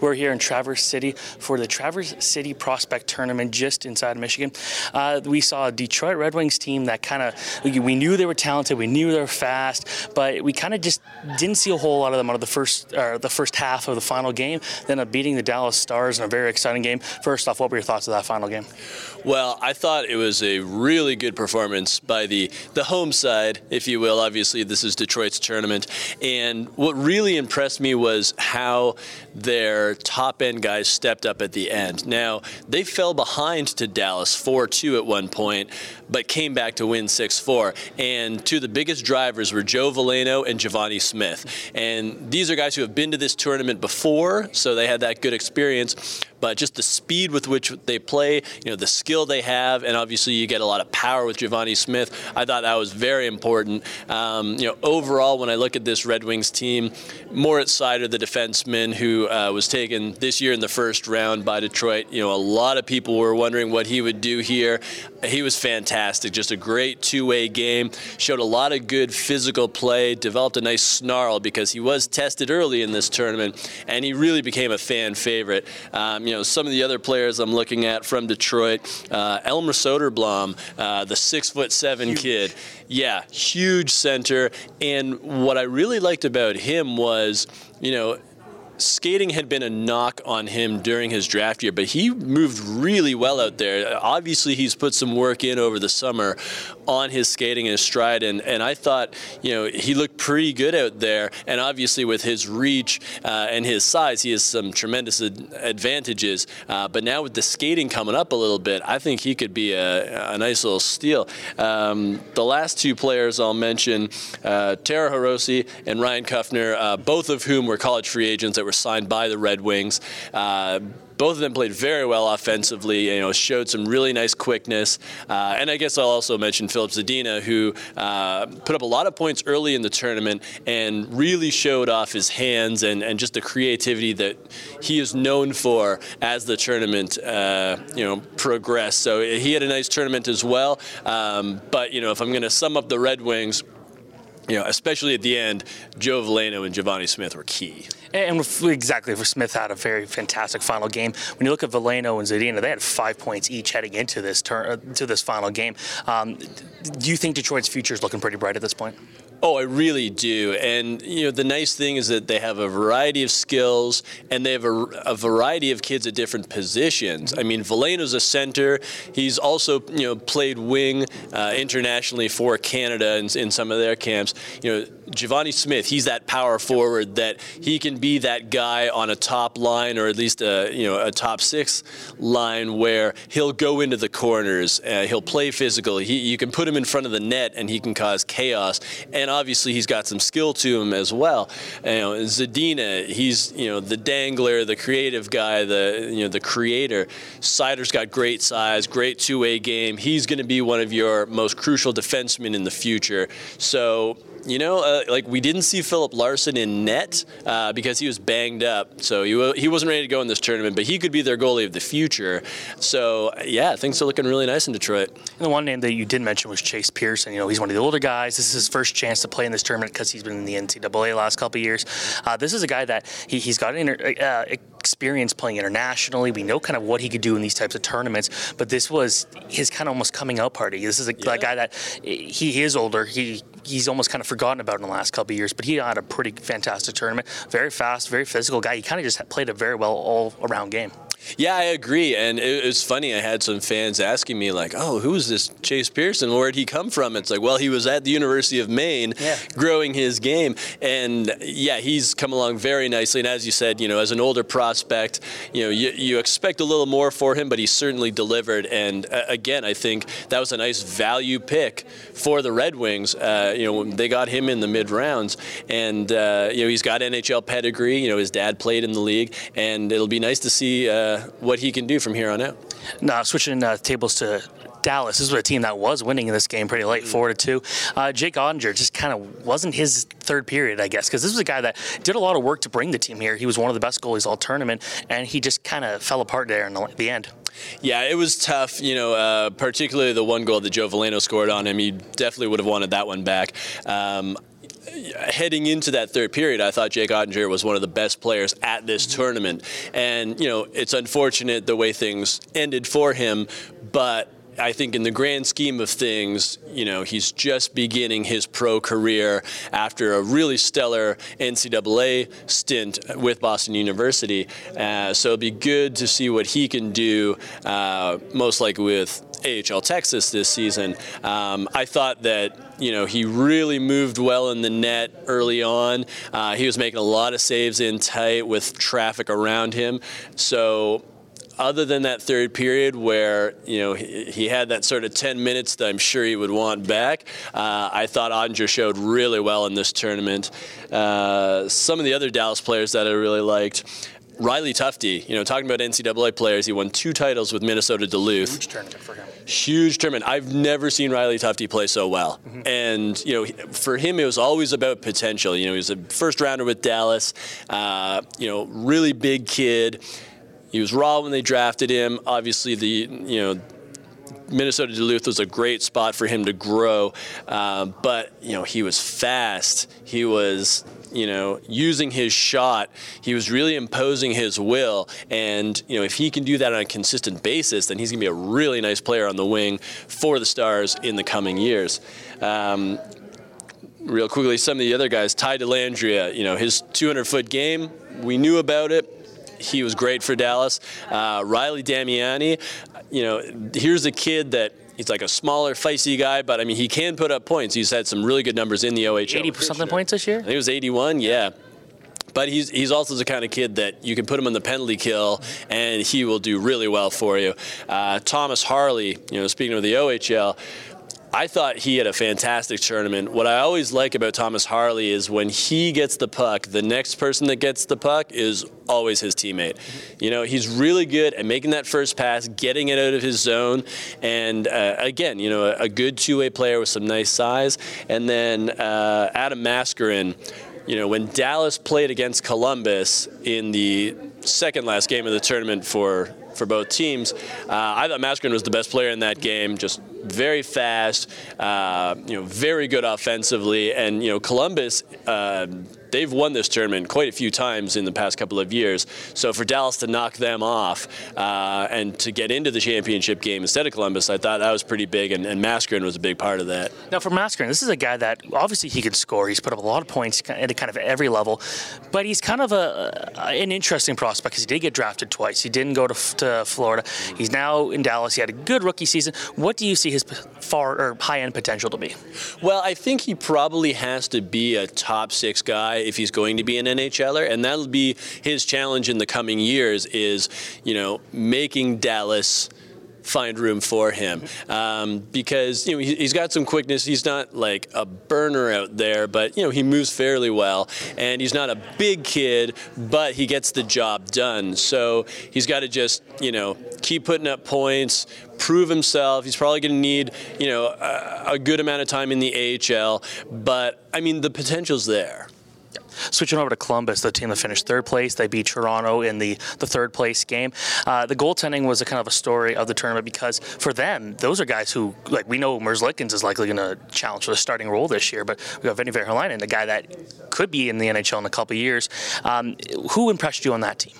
We're here in Traverse City for the Traverse City Prospect Tournament just inside Michigan. Uh, we saw a Detroit Red Wings team that kind of, we knew they were talented, we knew they were fast, but we kind of just didn't see a whole lot of them out of the first, uh, the first half of the final game. Then up beating the Dallas Stars in a very exciting game. First off, what were your thoughts of that final game? Well, I thought it was a really good performance by the the home side, if you will. Obviously, this is Detroit's tournament, and what really impressed me was how their top end guys stepped up at the end. Now they fell behind to Dallas 4-2 at one point, but came back to win 6-4. And two of the biggest drivers were Joe Veleno and Giovanni Smith, and these are guys who have been to this tournament before, so they had that good experience but just the speed with which they play, you know, the skill they have, and obviously you get a lot of power with Giovanni Smith. I thought that was very important. Um, you know, overall, when I look at this Red Wings team, Moritz Seider, the defenseman who uh, was taken this year in the first round by Detroit, you know, a lot of people were wondering what he would do here. He was fantastic, just a great two-way game. Showed a lot of good physical play, developed a nice snarl because he was tested early in this tournament, and he really became a fan favorite. Um, you know, some of the other players I'm looking at from Detroit, uh, Elmer Soderblom, uh, the six foot seven huge. kid. Yeah, huge center. And what I really liked about him was, you know, skating had been a knock on him during his draft year, but he moved really well out there. Obviously, he's put some work in over the summer on his skating and his stride, and, and I thought, you know, he looked pretty good out there. And obviously, with his reach uh, and his size, he has some tremendous ad- advantages. Uh, but now with the skating coming up a little bit, I think he could be a, a nice little steal. Um, the last two players I'll mention, uh, Taro Hirose and Ryan Kuffner, uh, both of whom were college free agents that were signed by the Red Wings. Uh, both of them played very well offensively. You know, showed some really nice quickness. Uh, and I guess I'll also mention Filip Zadina, who uh, put up a lot of points early in the tournament and really showed off his hands and, and just the creativity that he is known for as the tournament, uh, you know, progressed. So he had a nice tournament as well. Um, but you know, if I'm going to sum up the Red Wings you know, especially at the end, Joe Veleno and Giovanni Smith were key. And exactly, for Smith had a very fantastic final game. When you look at Veleno and Zadina, they had five points each heading into this turn uh, to this final game. Um, do you think Detroit's future is looking pretty bright at this point? Oh, I really do. And, you know, the nice thing is that they have a variety of skills and they have a, a variety of kids at different positions. I mean, Veleno's a center. He's also, you know, played wing uh, internationally for Canada in, in some of their camps. You know, Giovanni Smith, he's that power forward that he can be that guy on a top line or at least a you know a top six line where he'll go into the corners, uh, he'll play physical. He, you can put him in front of the net and he can cause chaos. And obviously he's got some skill to him as well. You know, Zadina, he's you know the dangler, the creative guy, the you know the creator. Seider's got great size, great two-way game. He's going to be one of your most crucial defensemen in the future. So you know, uh, like we didn't see Philip Larsson in net uh, because he was banged up, so he, he wasn't ready to go in this tournament. But he could be their goalie of the future. So yeah, things are looking really nice in Detroit. And the one name that you did mention was Chase Pearson. You know, he's one of the older guys. This is his first chance to play in this tournament because he's been in the NCAA last couple years. Uh, this is a guy that he, he's got inter, uh, experience playing internationally. We know kind of what he could do in these types of tournaments, but this was his kind of almost coming out party. This is a, yeah. guy that he is older. He he's almost kind of forgotten about in the last couple years, but he had a pretty fantastic tournament. Very fast, very physical guy. He kind of just played a very well all around game. Yeah, I agree. And it, was funny. I had some fans asking me, like, oh, who's this Chase Pearson? Where'd he come from? It's like, well, he was at the University of Maine yeah. growing his game. And yeah, he's come along very nicely. And as you said, you know, as an older prospect, you know, you, you expect a little more for him, but he certainly delivered. And uh, again, I think that was a nice value pick for the Red Wings. Uh, you know, they got him in the mid rounds. And, uh, you know, he's got NHL pedigree. You know, his dad played in the league. And it'll be nice to see uh, uh, what he can do from here on out. Now, switching uh, tables to Dallas. This was a team that was winning in this game pretty late, four to two. Uh, Jake Oettinger just kind of wasn't his third period, I guess, because this was a guy that did a lot of work to bring the team here. He was one of the best goalies all tournament, and he just kind of fell apart there in the, the end. Yeah, it was tough. You know, uh, particularly the one goal that Joe Veleno scored on him. He definitely would have wanted that one back. Um, heading into that third period, I thought Jake Oettinger was one of the best players at this tournament. And, you know, it's unfortunate the way things ended for him, but I think in the grand scheme of things, you know, he's just beginning his pro career after a really stellar NCAA stint with Boston University. Uh, so it'd be good to see what he can do, uh, most likely with AHL Texas this season. Um, I thought that you know he really moved well in the net early on. Uh, he was making a lot of saves in tight with traffic around him. So other than that third period where you know he, he, had that sort of 10 minutes that I'm sure he would want back, uh, I thought Oettinger showed really well in this tournament. Uh, some of the other Dallas players that I really liked. Riley Tufte, you know, talking about NCAA players, he won two titles with Minnesota Duluth. Huge tournament for him. Huge tournament. I've never seen Riley Tufte play so well. Mm-hmm. And, you know, for him, it was always about potential. You know, he was a first rounder with Dallas, uh, you know, really big kid. He was raw when they drafted him. Obviously, the, you know, Minnesota Duluth was a great spot for him to grow, uh, but you know he was fast. He was you know, using his shot, he was really imposing his will. And, you know, if he can do that on a consistent basis, then he's going to be a really nice player on the wing for the Stars in the coming years. Um, real quickly, some of the other guys, Ty Dellandrea, you know, his 200 foot game, we knew about it. He was great for Dallas. Uh, Riley Damiani, you know, here's a kid that He's like a smaller, feisty guy, but I mean, he can put up points. He's had some really good numbers in the OHL. 80 something points this year? I think it was 81, yeah. But he's he's also the kind of kid that you can put him on the penalty kill, and he will do really well for you. Uh, Thomas Harley, you know, speaking of the OHL, I thought he had a fantastic tournament. What I always like about Thomas Harley is when he gets the puck, the next person that gets the puck is always his teammate. You know, he's really good at making that first pass, getting it out of his zone, and uh, again, you know, a, good two-way player with some nice size. And then uh, Adam Mascarin, you know, when Dallas played against Columbus in the second last game of the tournament for for both teams. Uh, I thought Mascarin was the best player in that game. Just very fast, uh, you know, very good offensively, and you know, Columbus. Uh, they've won this tournament quite a few times in the past couple of years. So for Dallas to knock them off uh, and to get into the championship game instead of Columbus, I thought that was pretty big, and, and Mascarin was a big part of that. Now for Mascarin, this is a guy that obviously he can score. He's put up a lot of points at kind of every level, but he's kind of a, an interesting prospect because he did get drafted twice. He didn't go to, to Florida. He's now in Dallas. He had a good rookie season. What do you see his far or high end potential to be? Well, I think he probably has to be a top six guy if he's going to be an NHLer, and that'll be his challenge in the coming years. Is you know making Dallas find room for him um, because you know he's got some quickness. He's not like a burner out there, but you know he moves fairly well, and he's not a big kid, but he gets the job done. So he's got to just you know keep putting up points, prove himself. He's probably going to need you know a, a good amount of time in the AHL, but I mean the potential's there. Switching over to Columbus, the team that finished third place, they beat Toronto in the, the third place game. Uh, the goaltending was a kind of a story of the tournament because for them, those are guys who, like, we know Merzlikins is likely going to challenge for the starting role this year, but we got Vinny Vehviläinen, the guy that could be in the NHL in a couple years. Um, who impressed you on that team?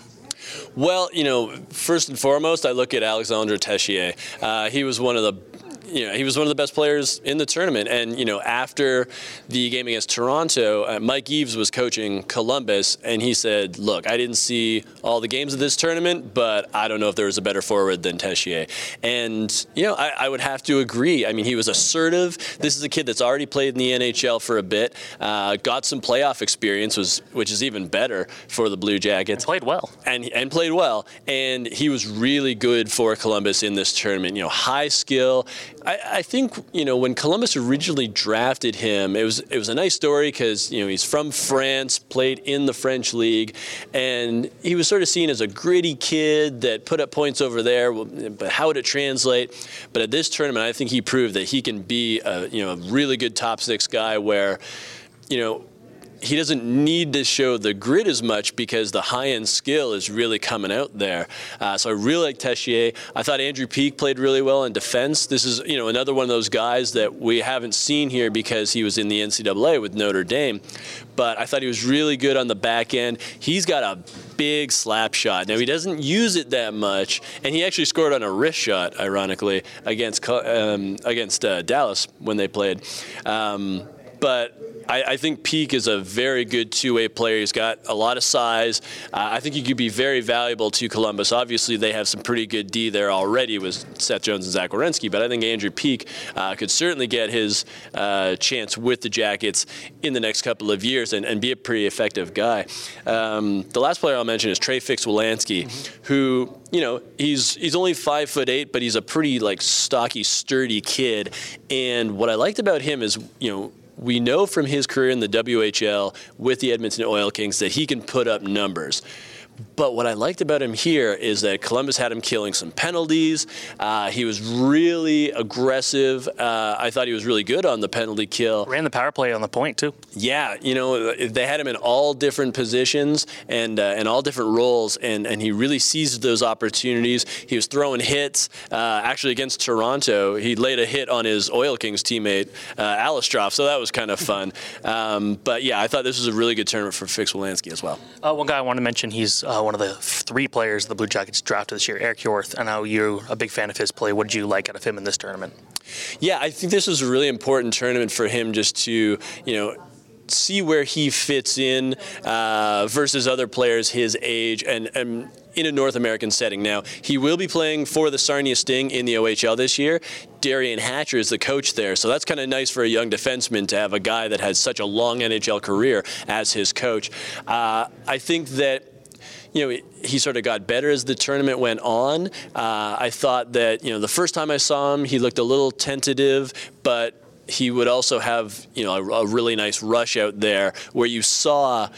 Well, you know, first and foremost, I look at Alexandre Texier. Uh, he was one of the you know, he was one of the best players in the tournament. And, you know, after the game against Toronto, uh, Mike Eaves was coaching Columbus, and he said, look, I didn't see all the games of this tournament, but I don't know if there was a better forward than Texier. And, you know, I, I would have to agree. I mean, he was assertive. This is a kid that's already played in the NHL for a bit, uh, got some playoff experience, was, which is even better for the Blue Jackets. And played well. And, and played well. And he was really good for Columbus in this tournament. You know, high skill, I, I, think you know when Columbus originally drafted him, it was it was a nice story because you know he's from France, played in the French league, and he was sort of seen as a gritty kid that put up points over there. But how would it translate? But at this tournament, I think he proved that he can be a you know a really good top six guy where, you know he doesn't need to show the grit as much because the high end skill is really coming out there. Uh, so I really like Texier. I thought Andrew Peak played really well in defense. This is you know another one of those guys that we haven't seen here because he was in the NCAA with Notre Dame, but I thought he was really good on the back end. He's got a big slap shot. Now he doesn't use it that much, and he actually scored on a wrist shot, ironically, against um, against uh, Dallas when they played. Um, but I, I, think Peak is a very good two-way player. He's got a lot of size. Uh, I think he could be very valuable to Columbus. Obviously, they have some pretty good D there already with Seth Jones and Zach Werenski, but I think Andrew Peak uh, could certainly get his uh, chance with the Jackets in the next couple of years and, and be a pretty effective guy. Um, the last player I'll mention is Trey Fix-Wolansky, mm-hmm. who you know he's he's only five foot eight, but he's a pretty like stocky, sturdy kid. And what I liked about him is you know we know from his career in the WHL with the Edmonton Oil Kings that he can put up numbers. But what I liked about him here is that Columbus had him killing some penalties. Uh, he was really aggressive. Uh, I thought he was really good on the penalty kill. Ran the power play on the point too. Yeah, you know they had him in all different positions and uh, and all different roles, and and he really seized those opportunities. He was throwing hits. Uh, actually, against Toronto, he laid a hit on his Oil Kings teammate uh, Alistrov, so that was kind of fun. Um, but yeah, I thought this was a really good tournament for Fix-Wolansky as well. Uh, one guy I want to mention, he's uh, one of the three players the Blue Jackets drafted this year, Eric Hjorth. I know you're a big fan of his play. What did you like out of him in this tournament? Yeah, I think this was a really important tournament for him just to, you know, see where he fits in uh, versus other players his age and, and in a North American setting. Now, he will be playing for the Sarnia Sting in the OHL this year. Derian Hatcher is the coach there, so that's kind of nice for a young defenseman to have a guy that has such a long NHL career as his coach. Uh, I think that you know, he sort of got better as the tournament went on. Uh, I thought that, you know, the first time I saw him, he looked a little tentative, but he would also have, you know, a, a really nice rush out there where you saw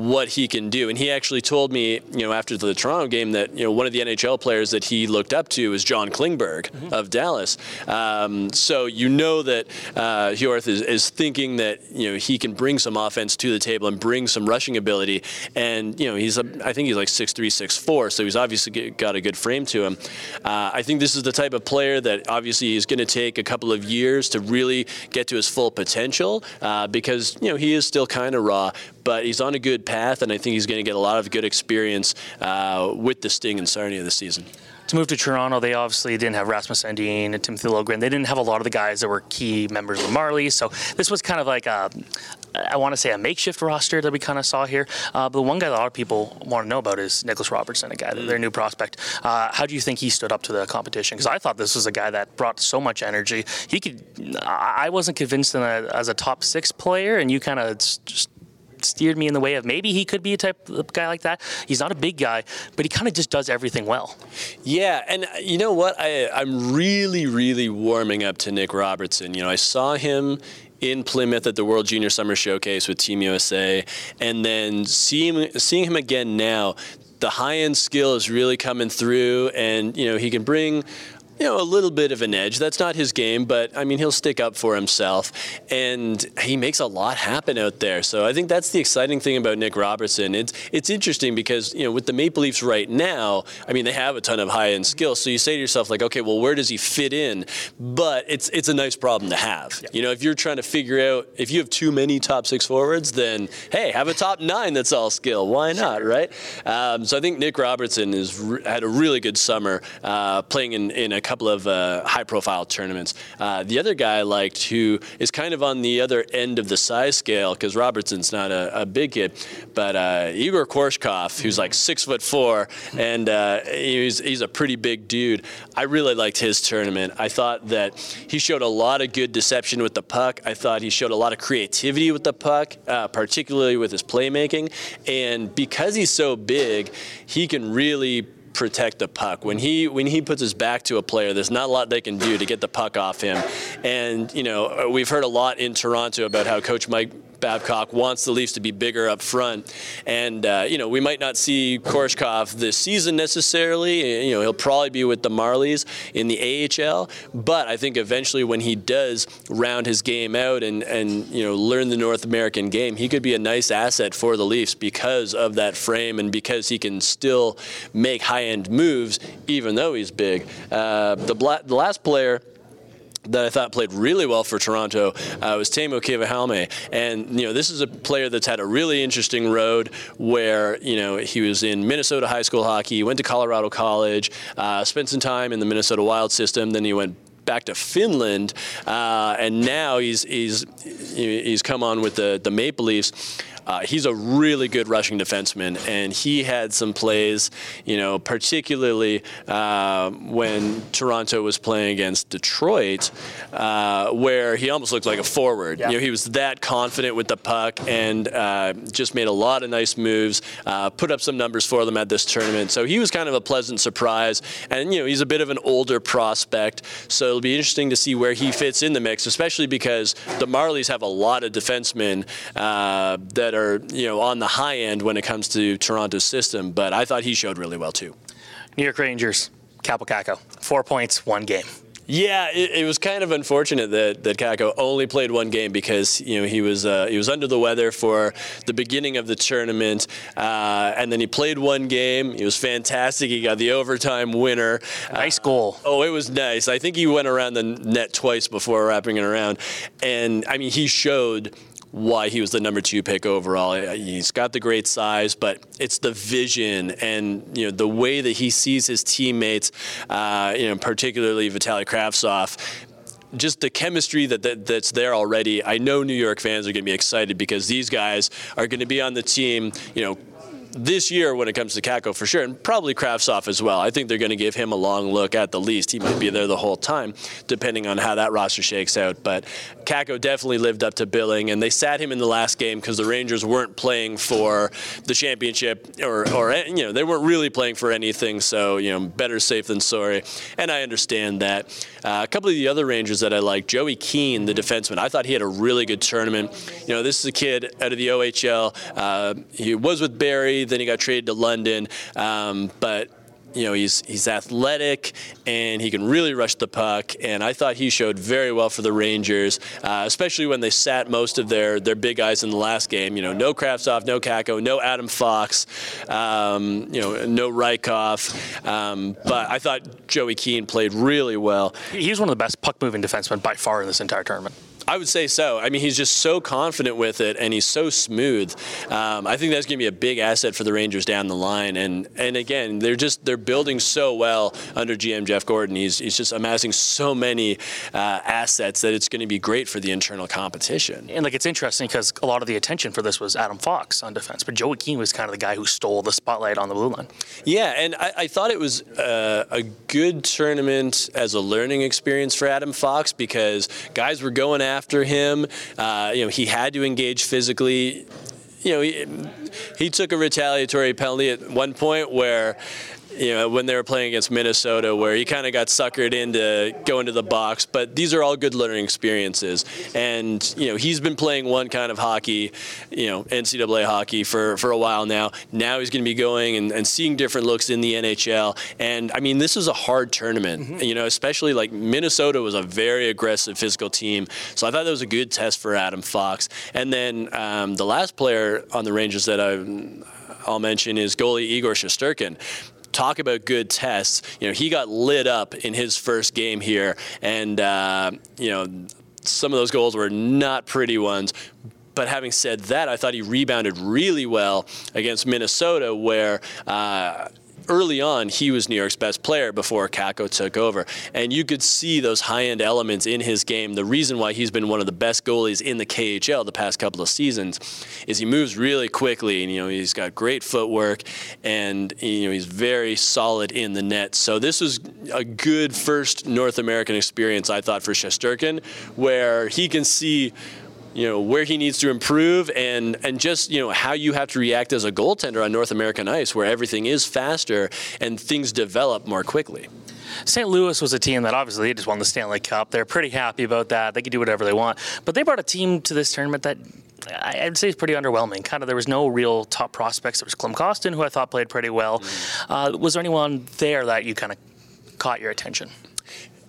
what he can do. And he actually told me, you know, after the Toronto game that, you know, one of the NHL players that he looked up to is John Klingberg mm-hmm. of Dallas. Um, so you know that uh, Hjorth is, is thinking that, you know, he can bring some offense to the table and bring some rushing ability. And, you know, he's, a, I think he's like 6'3", 6'4", so he's obviously got a good frame to him. Uh, I think this is the type of player that obviously is going to take a couple of years to really get to his full potential uh, because, you know, he is still kind of raw, but he's on a good path, and I think he's going to get a lot of good experience uh, with the Sting and Sarnia this season to move to Toronto, they obviously didn't have Rasmus Sandin and Timothy Liljegren. They didn't have a lot of the guys that were key members of the Marlies. So this was kind of like a, I want to say a makeshift roster that we kind of saw here. Uh, but the one guy that a lot of people want to know about is Nicholas Robertson, a guy, their new prospect. Uh, how do you think he stood up to the competition? Because I thought this was a guy that brought so much energy. He could. I wasn't convinced in a, as a top six player, and you kind of just steered me in the way of maybe he could be a type of guy like that. He's not a big guy, but he kind of just does everything well. Yeah, and uh, you know what? I, I'm really, really warming up to Nick Robertson. You know, I saw him in Plymouth at the World Junior Summer Showcase with Team USA, and then seeing seeing him again now. The high end skill is really coming through, and you know he can bring you know, a little bit of an edge. That's not his game, but I mean, he'll stick up for himself, and he makes a lot happen out there. So I think that's the exciting thing about Nick Robertson. It's it's interesting because you know, with the Maple Leafs right now, I mean, they have a ton of high end skills. So you say to yourself, like, okay, well, where does he fit in? But it's it's a nice problem to have. Yeah. You know, if you're trying to figure out if you have too many top six forwards, then hey, have a top nine that's all skill. Why not, right? Um, so I think Nick Robertson has had a really good summer uh, playing in in a couple of uh, high profile tournaments. Uh, the other guy I liked, who is kind of on the other end of the size scale, because Robertson's not a, a, big kid, but uh, Igor Korshkov, who's like six foot four, and uh, he's, he's a pretty big dude. I really liked his tournament. I thought that he showed a lot of good deception with the puck. I thought he showed a lot of creativity with the puck, uh, particularly with his playmaking. And because he's so big, he can really protect the puck. When he when he puts his back to a player, there's not a lot they can do to get the puck off him. And you know, we've heard a lot in Toronto about how Coach Mike Babcock wants the Leafs to be bigger up front. And, uh, you know, we might not see Korshkov this season necessarily. You know, he'll probably be with the Marlies in the AHL. But I think eventually when he does round his game out and, and you know, learn the North American game, he could be a nice asset for the Leafs because of that frame and because he can still make high end moves even though he's big. Uh, the, bla- the last player that I thought played really well for Toronto uh, was Teemu Kivihalme. And, you know, this is a player that's had a really interesting road where, you know, he was in Minnesota high school hockey, went to Colorado College, uh, spent some time in the Minnesota Wild system, then he went back to Finland, uh, and now he's he's he's come on with the the Maple Leafs. Uh, he's a really good rushing defenseman, and he had some plays, you know, particularly uh, when Toronto was playing against Detroit, uh, where he almost looked like a forward. Yeah. You know, he was that confident with the puck and uh, just made a lot of nice moves, uh, put up some numbers for them at this tournament. So he was kind of a pleasant surprise, and you know, he's a bit of an older prospect, so it'll be interesting to see where he fits in the mix, especially because the Marlies have a lot of defensemen uh, that that are you know on the high end when it comes to Toronto's system. But I thought he showed really well too. New York Rangers, Kaapo Kakko, four points, one game. Yeah, it, it, was kind of unfortunate that that Kakko only played one game because you know he was uh, he was under the weather for the beginning of the tournament, uh, and then he played one game. He was fantastic. He got the overtime winner. Nice goal. Uh, oh, it was nice. I think he went around the net twice before wrapping it around, and I mean he showed why he was the number two pick overall. He's got the great size, but it's the vision and you know the way that he sees his teammates, uh, you know, particularly Vitaly Kravtsov just the chemistry that, that, that's there already. I know New York fans are going to be excited because these guys are going to be on the team, you know, this year when it comes to Kakko for sure, and probably Kravtsov as well. I think they're going to give him a long look at the least. He might be there the whole time, depending on how that roster shakes out. But Kakko definitely lived up to billing, and they sat him in the last game because the Rangers weren't playing for the championship, or, or you know they weren't really playing for anything. So you know better safe than sorry, and I understand that. Uh, a couple of the other Rangers that I like, Joey Keane, the defenseman, I thought he had a really good tournament. You know, this is a kid out of the OHL. Uh, he was with Then he got traded to London. Um, but you know he's he's athletic and he can really rush the puck. And I thought he showed very well for the Rangers uh, especially when they sat most of their their big guys in the last game. You know no Kravtsov no Kakko no Adam Fox um, you know no Rykov. Um, but I thought Joey Keane played really well. He was one of the best puck moving defensemen by far in this entire tournament I would say so. I mean, he's just so confident with it, and he's so smooth. Um, I think that's going to be a big asset for the Rangers down the line. And and again, they're just they're building so well under GM Jeff Gorton. He's he's just amassing so many uh, assets that it's going to be great for the internal competition. And like it's interesting because a lot of the attention for this was Adam Fox on defense, but Joey Keane was kind of the guy who stole the spotlight on the blue line. Yeah, and I, I thought it was uh, a good tournament as a learning experience for Adam Fox because guys were going after after him. Uh, you know, he had to engage physically. You know, he, he took a retaliatory penalty at one point where you know, when they were playing against Minnesota, where he kind of got suckered into going to the box. But these are all good learning experiences. And, you know, he's been playing one kind of hockey, you know, NCAA hockey for, for a while now. Now he's going to be going and, and seeing different looks in the NHL. And, I mean, this is a hard tournament, mm-hmm. you know, especially like Minnesota was a very aggressive physical team. So I thought that was a good test for Adam Fox. And then um, the last player on the Rangers that I, I'll mention is goalie Igor Shesterkin talk about good tests. You know, he got lit up in his first game here, and uh, you know, some of those goals were not pretty ones. But having said that, I thought he rebounded really well against Minnesota, where uh, early on, he was New York's best player before Kakko took over. And you could see those high end elements in his game. The reason why he's been one of the best goalies in the KHL the past couple of seasons is he moves really quickly. And, you know, he's got great footwork and, you know, he's very solid in the net. So this was a good first North American experience, I thought, for Shesterkin, where he can see you know where he needs to improve and and just you know how you have to react as a goaltender on North American ice where everything is faster and things develop more quickly. St. Louis was a team that obviously they just won the Stanley Cup. They're pretty happy about that. They can do whatever they want. But they brought a team to this tournament that I'd say it's pretty underwhelming. Kind of, there was no real top prospects. There was Klim Kostin, who I thought played pretty well. Mm. Uh, was there anyone there that you kind of caught your attention?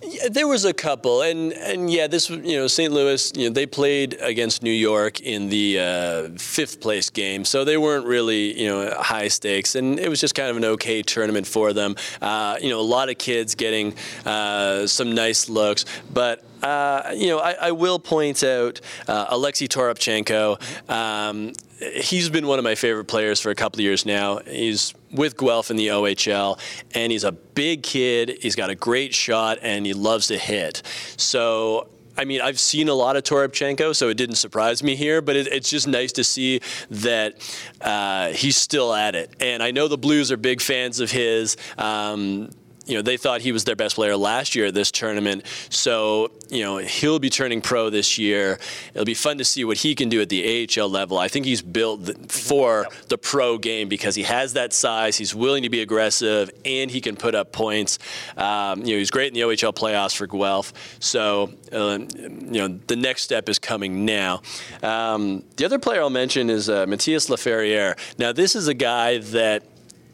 Yeah, there was a couple, and and yeah, this you know St. Louis, you know they played against New York in the uh, fifth place game, so they weren't really you know high stakes, and it was just kind of an okay tournament for them. Uh, you know, a lot of kids getting uh, some nice looks, but uh, you know, I, I, will point out uh, Alexei Toropchenko. Um, he's been one of my favorite players for a couple of years now. He's with Guelph in the OHL, and he's a big kid. He's got a great shot, and he loves to hit. So I mean, I've seen a lot of Toropchenko, so it didn't surprise me here, but it, it's just nice to see that uh, he's still at it. And I know the Blues are big fans of his. Um, you know, they thought he was their best player last year at this tournament. So, you know, he'll be turning pro this year. It'll be fun to see what he can do at the AHL level. I think he's built for the pro game because he has that size, he's willing to be aggressive, and he can put up points. Um, you know, he's great in the OHL playoffs for Guelph. So, uh, you know, the next step is coming now. Um, the other player I'll mention is uh, Matthias Laferriere. Now, this is a guy that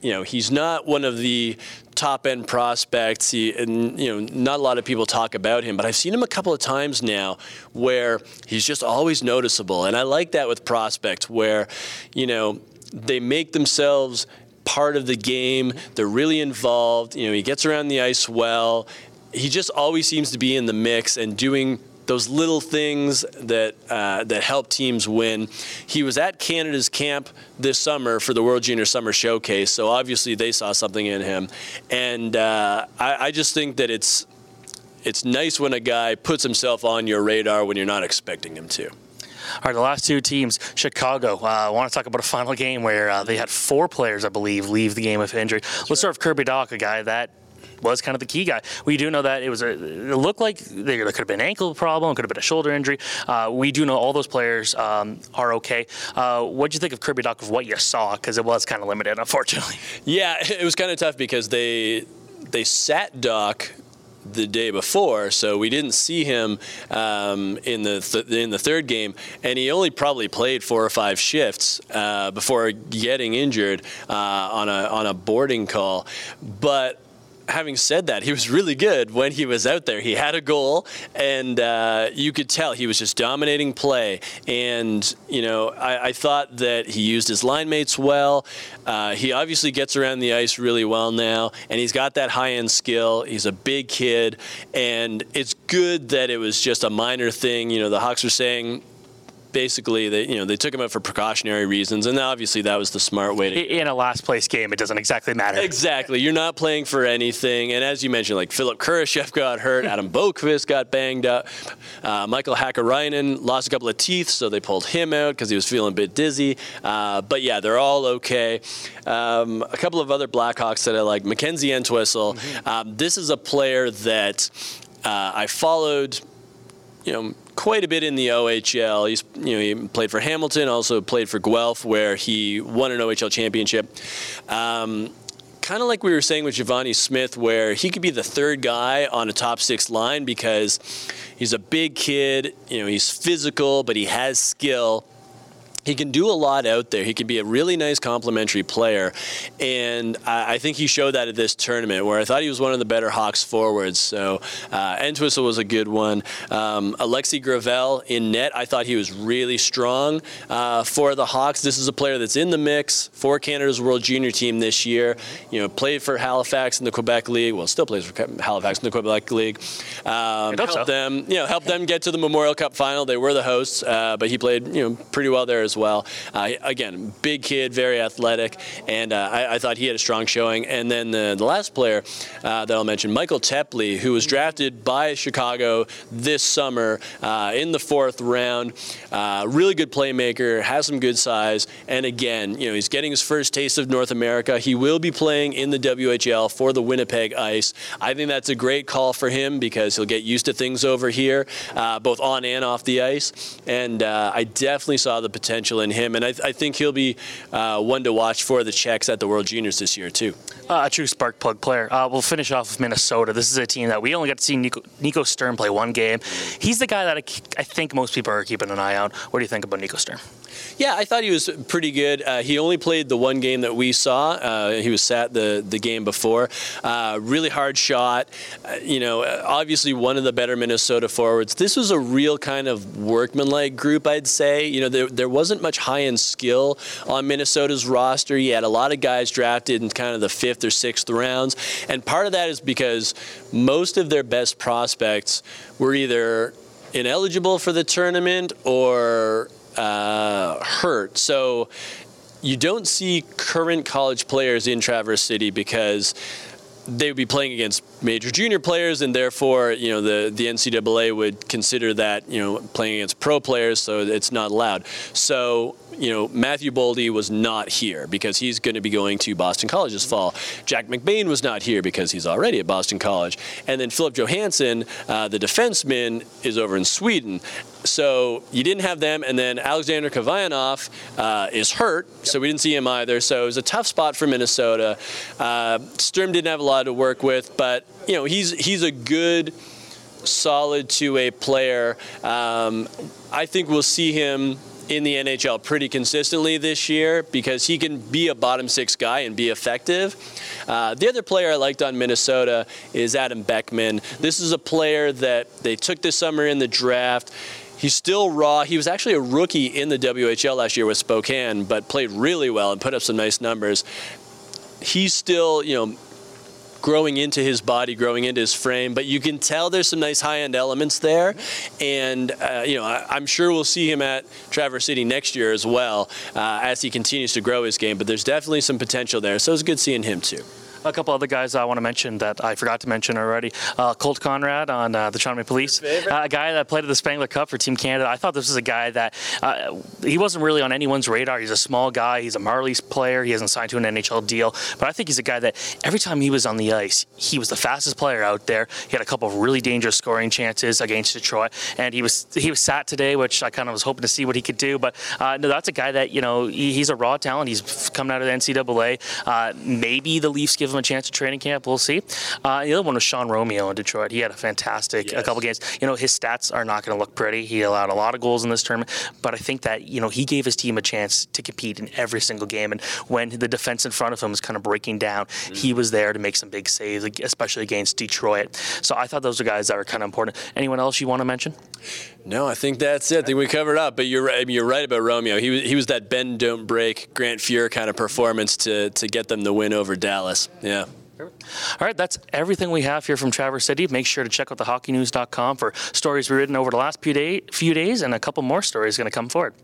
you know, he's not one of the top end prospects. He, and you know, not a lot of people talk about him, but I've seen him a couple of times now where he's just always noticeable, and I like that with prospects where, you know, they make themselves part of the game. They're really involved. You know, he gets around the ice well. He just always seems to be in the mix and doing those little things that uh, that help teams win. He was at Canada's camp this summer for the World Junior Summer Showcase, so obviously they saw something in him, and uh, I, I just think that it's it's nice when a guy puts himself on your radar when you're not expecting him to. All right, the last two teams, Chicago. Uh, I want to talk about a final game where uh, they had four players, I believe, leave the game with injury. That's Let's right. start with Kirby Dach, a guy that was kind of the key guy. We do know that it was a, it looked like there could have been an ankle problem, could have been a shoulder injury. Uh, we do know all those players um, are okay. Uh, what do you think of Kirby Dach of what you saw? Because it was kind of limited, unfortunately. Yeah, it was kind of tough because they they sat Dach the day before, so we didn't see him um, in the th- in the third game, and he only probably played four or five shifts uh, before getting injured uh, on a on a boarding call. But having said that, he was really good when he was out there. He had a goal, and uh, you could tell he was just dominating play. And, you know, I, I thought that he used his line mates well. Uh, he obviously gets around the ice really well now, and he's got that high end skill. He's a big kid, and it's good that it was just a minor thing. You know, the Hawks were saying, basically they you know they took him out for precautionary reasons, and obviously that was the smart way to. In a last place game, it doesn't exactly matter. Exactly, you're not playing for anything, and as you mentioned, like Philip Kurashev got hurt, Adam Boqvist got banged up, uh, Michael Hakkarainen lost a couple of teeth, so they pulled him out because he was feeling a bit dizzy. Uh, but yeah, they're all okay. Um, a couple of other Blackhawks that I like, Mackenzie Entwistle. Mm-hmm. Um, this is a player that uh, I followed you know, quite a bit in the OHL. He's, you know, he played for Hamilton, also played for Guelph, where he won an OHL championship. Um, kind of like we were saying with Giovanni Smith, where he could be the third guy on a top six line because he's a big kid. You know, he's physical, but he has skill he can do a lot out there. He can be a really nice complementary player, and I, I, think he showed that at this tournament where I thought he was one of the better Hawks forwards. So uh, Entwistle was a good one. Um, Alexis Gravel in net, I thought he was really strong uh, for the Hawks. This is a player that's in the mix for Canada's World Junior Team this year. You know, played for Halifax in the Quebec League. Well, still plays for Halifax in the Quebec League. Um, helped so. them, you know, helped them get to the Memorial Cup final. They were the hosts, uh, but he played, you know, pretty well there as well. Uh, again, big kid, very athletic, and uh, I, I, thought he had a strong showing. And then the, the last player uh, that I'll mention, Michael Teply, who was drafted by Chicago this summer uh, in the fourth round. Uh, really good playmaker, has some good size, and again, you know, he's getting his first taste of North America. He will be playing in the WHL for the Winnipeg Ice. I think that's a great call for him because he'll get used to things over here, both on and off the ice. And I definitely saw the potential potential in him, and I, I think he'll be uh, one to watch for the Czechs at the World Juniors this year too. Uh, a true spark plug player. Uh, we'll finish off with Minnesota. This is a team that we only got to see Nico, Nico Sturm play one game. He's the guy that I, I, think most people are keeping an eye on. What do you think about Nico Sturm? Yeah, I thought he was pretty good. Uh, he only played the one game that we saw. Uh, he was sat the the game before. Uh, really hard shot. Uh, you know, obviously one of the better Minnesota forwards. This was a real kind of workmanlike group, I'd say. You know, there, there wasn't much high end skill on Minnesota's roster. You had a lot of guys drafted in kind of the fifth or sixth rounds. And part of that is because most of their best prospects were either ineligible for the tournament or uh, hurt. So you don't see current college players in Traverse City because they would be playing against major junior players, and therefore, you know, the, the NCAA would consider that, you know, playing against pro players, so it's not allowed. So you know, Matthew Boldy was not here because he's going to be going to Boston College this fall. Jack McBain was not here because he's already at Boston College. And then Philip Johansson, uh, the defenseman, is over in Sweden. So you didn't have them. And then Alexander Khovanov uh, is hurt, so we didn't see him either. So it was a tough spot for Minnesota. Uh, Sturm didn't have a lot to work with, but, you know, he's, he's a good solid two-way player. Um, I think we'll see him in the NHL pretty consistently this year because he can be a bottom six guy and be effective. Uh, the other player I liked on Minnesota is Adam Beckman. This is a player that they took this summer in the draft. He's still raw. He was actually a rookie in the WHL last year with Spokane, but played really well and put up some nice numbers. He's still, you know, growing into his body, growing into his frame. But you can tell there's some nice high end elements there, and uh, you know I, am sure we'll see him at Traverse City next year as well uh, as he continues to grow his game. But there's definitely some potential there, so it's good seeing him too a couple other guys I want to mention that I forgot to mention already. Uh, Colt Conrad on uh, the Toronto Police, uh, a guy that played at the Spengler Cup for Team Canada. I thought this was a guy that uh, he wasn't really on anyone's radar. He's a small guy. He's a Marlies player. He hasn't signed to an NHL deal, but I think he's a guy that every time he was on the ice, he was the fastest player out there. He had a couple of really dangerous scoring chances against Detroit, and he was he was sat today, which I kind of was hoping to see what he could do. But uh, no, that's a guy that you know he, he's a raw talent. He's coming out of the NCAA. Uh, maybe the Leafs give him a chance at training camp. We'll see. Uh, the other one was Sean Romeo in Detroit. He had a fantastic yes. a couple games. You know, his stats are not going to look pretty. He allowed a lot of goals in this tournament, but I think that you know he gave his team a chance to compete in every single game. And when the defense in front of him was kind of breaking down, mm-hmm. he was there to make some big saves, especially against Detroit. So I thought those are guys that are kind of important. Anyone else you want to mention? No, I think that's it. I think we covered up. But you're right. You're right about Romeo. He was he was that bend don't break Grant Fuhr kind of performance to to get them the win over Dallas. Yeah. All right, that's everything we have here from Traverse City. Make sure to check out thehockeynews.com for stories we've written over the last few, day, few days, and a couple more stories going to come forward.